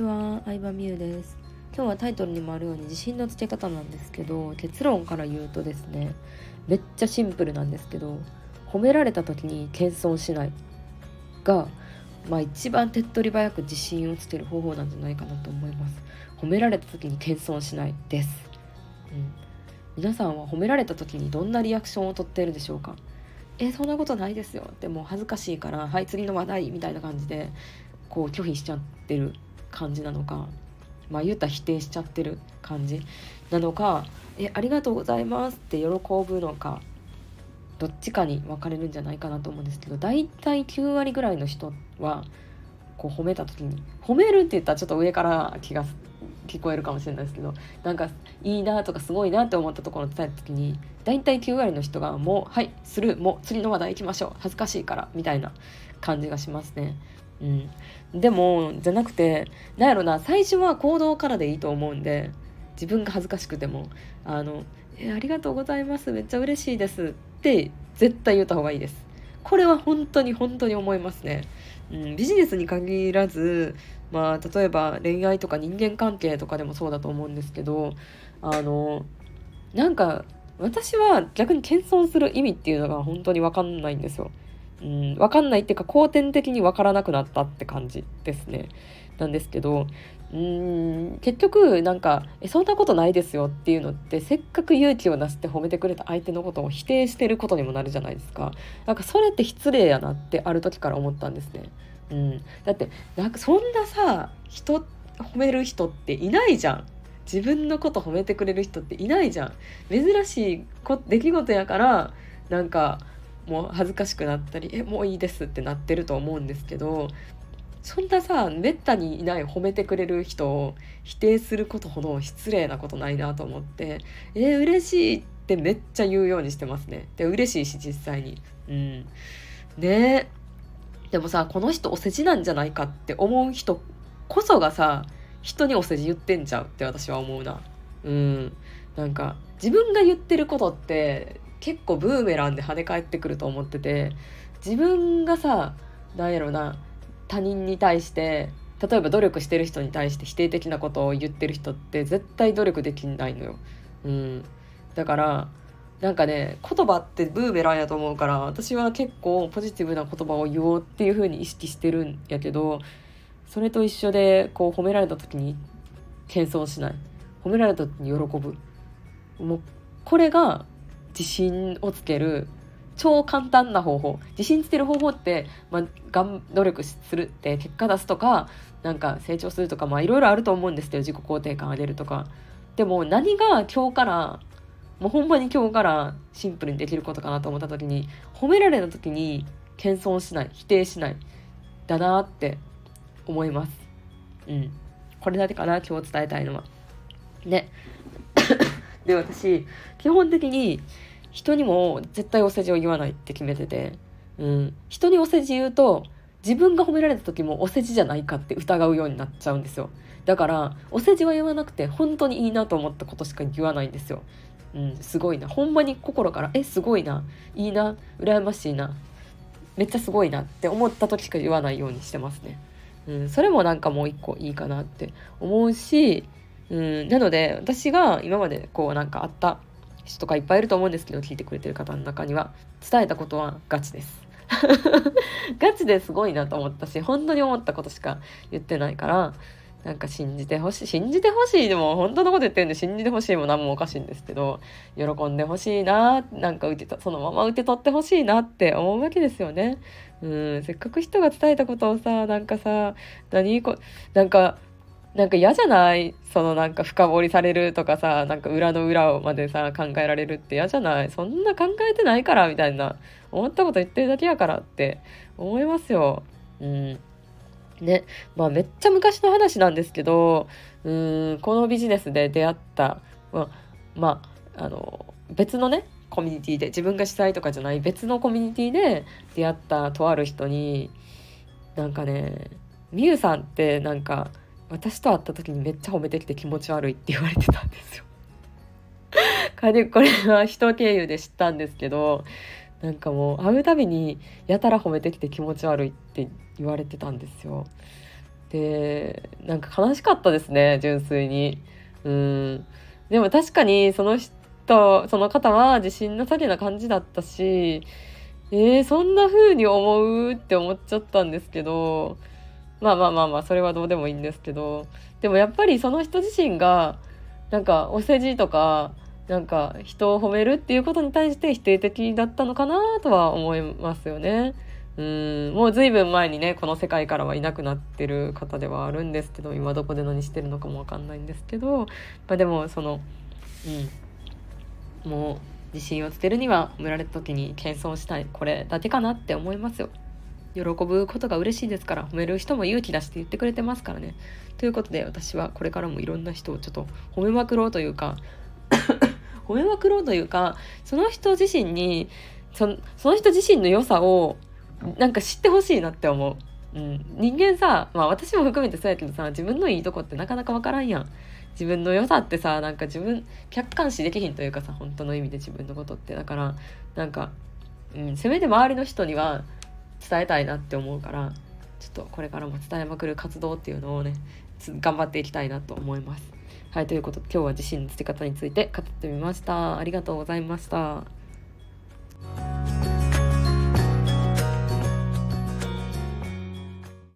ちは、相葉美優です。今日はタイトルにもあるように自信のつけ方なんですけど結論から言うとですねめっちゃシンプルなんですけど褒められた時に謙遜しないがまあ一番手っ取り早く自信をつける方法なんじゃないかなと思います。褒められた時に謙遜しないです、うん、皆さんは褒められた時にどんなリアクションをとっているでしょうか？えそんなことないですよ。でも恥ずかしいからはい次の話題みたいな感じでこう拒否しちゃってる。感じなのかまあ言ったら否定しちゃってる感じなのかえありがとうございますって喜ぶのかどっちかに分かれるんじゃないかなと思うんですけど大体9割ぐらいの人はこう褒めた時に褒めるって言ったらちょっと上から気が聞こえるかもしれないですけどなんかいいなとかすごいなって思ったところを伝えた時に大体9割の人がもうはいするもう次の話題行きましょう恥ずかしいからみたいな感じがしますね。うん、でもじゃなくてなんやろな最初は行動からでいいと思うんで自分が恥ずかしくても「あのえありがとうございますめっちゃ嬉しいです」って絶対言った方がいいです。これは本当に本当に思いますね。うん、ビジネスに限らず、まあ、例えば恋愛とか人間関係とかでもそうだと思うんですけどあのなんか私は逆に謙遜する意味っていうのが本当に分かんないんですよ。うん、分かんないっていうか後天的に分からなくなったって感じですね。なんですけどうん結局なんか「えそんなことないですよ」っていうのってせっかく勇気を出して褒めてくれた相手のことを否定してることにもなるじゃないですか。なんかそれって失礼やなってある時から思ったんですね。うん、だってなんかそんなさ人褒める人っていないじゃん。自分のこと褒めてくれる人っていないじゃん。珍しいこ出来事やからなんかもう恥ずかしくなったり「えもういいです」ってなってると思うんですけどそんなさめったにいない褒めてくれる人を否定することほど失礼なことないなと思って「えー、嬉しい」ってめっちゃ言うようにしてますね。で嬉しいし実際に。うん、ねでもさこの人お世辞なんじゃないかって思う人こそがさ人にお世辞言ってんちゃうって私は思うな。うん、なんか自分が言ってることって結構ブーメランで跳ね返ってくると思ってて自分がさ何やろな他人に対して例えば努力してる人に対して否定的なことを言ってる人って絶対努力できないのよ。うん、だからなんかね言葉ってブーメランやと思うから私は結構ポジティブな言葉を言おうっていう風に意識してるんやけどそれと一緒でこう褒められた時に謙遜しない。褒められた時に喜ぶ。もうこれが自信をつける超簡単な方法。自信つける方法って、まあ、努力するって結果出すとかなんか成長するとかまあいろいろあると思うんですけど自己肯定感上げるとか。でも何が今日からもうほんまに今日からシンプルにできることかなと思った時に褒められた時に謙遜しない否定しないだなって思います。うん。これだけかな今日伝えたいのは。ね。で私基本的に人にも絶対お世辞を言わないって決めてて、うん、人にお世辞言うと自分が褒められた時もお世辞じゃないかって疑うようになっちゃうんですよ。だからお世辞は言わなくて本当にいいなと思ったことしか言わないんですよ、うん、すごいな。ほんまに心からえすごいな。いいな。羨ましいな。めっちゃすごいなって思った時しか言わないようにしてますね、うん、それもなんかもう一個いいかなって思うしうん、なので私が今までこうなんかあった人とかいっぱいいると思うんですけど聞いてくれてる方の中には伝えたことはガチです。ガチですごいなと思ったし本当に思ったことしか言ってないからなんか信じてほしい信じてほしいでも本当のこと言ってるんで信じてほしいも何もおかしいんですけど喜んでほしいななんか受けそのまま受け取ってほしいなって思うわけですよね。うんせっかく人が伝えたことをさなんかさ何こなんかなんか嫌じゃない？そのなんか深掘りされるとかさなんか裏の裏までさ考えられるって嫌じゃない？そんな考えてないからみたいな思ったこと言ってるだけやからって思いますよ。うん。ね。まあめっちゃ昔の話なんですけどうんこのビジネスで出会った、まあ、まあ、あの別のねコミュニティで自分が主催とかじゃない別のコミュニティで出会ったとある人になんかねみゆさんってなんか私と会った時にめっちゃ褒めてきて気持ち悪いって言われてたんですよ。これは人経由で知ったんですけどなんかもう会うたびにやたら褒めてきて気持ち悪いって言われてたんですよ。でなんか悲しかったですね純粋にうんでも確かにその人その方は自信なさげな感じだったしえー、そんな風に思うって思っちゃったんですけどまあまあまあまあそれはどうでもいいんですけどでもやっぱりその人自身がなんかお世辞とかなんか人を褒めるっていうことに対して否定的だったのかなとは思いますよね。うんもう随分前にねこの世界からはいなくなってる方ではあるんですけど今どこで何してるのかも分かんないんですけど、まあ、でもその、うん、もう自信をつけるには褒められた時に謙遜したいこれだけかなって思いますよ。喜ぶことが嬉しいですから褒める人も勇気出して言ってくれてますからね。ということで私はこれからもいろんな人をちょっと褒めまくろうというか 褒めまくろうというかその人自身にその人自身の良さをなんか知ってほしいなって思う。うん、人間さ、まあ私も含めてそうやけどさ、自分のいいとこってなかなかわからんやん。自分の良さってさ、なんか自分、客観視できひんというかさ、本当の意味で自分のことって。だから、なんか、うん、せめて周りの人には伝えたいなって思うから、ちょっとこれからも伝えまくる活動っていうのをね、頑張っていきたいなと思います。はい、ということで今日は自身の捨て方について語ってみました。ありがとうございました。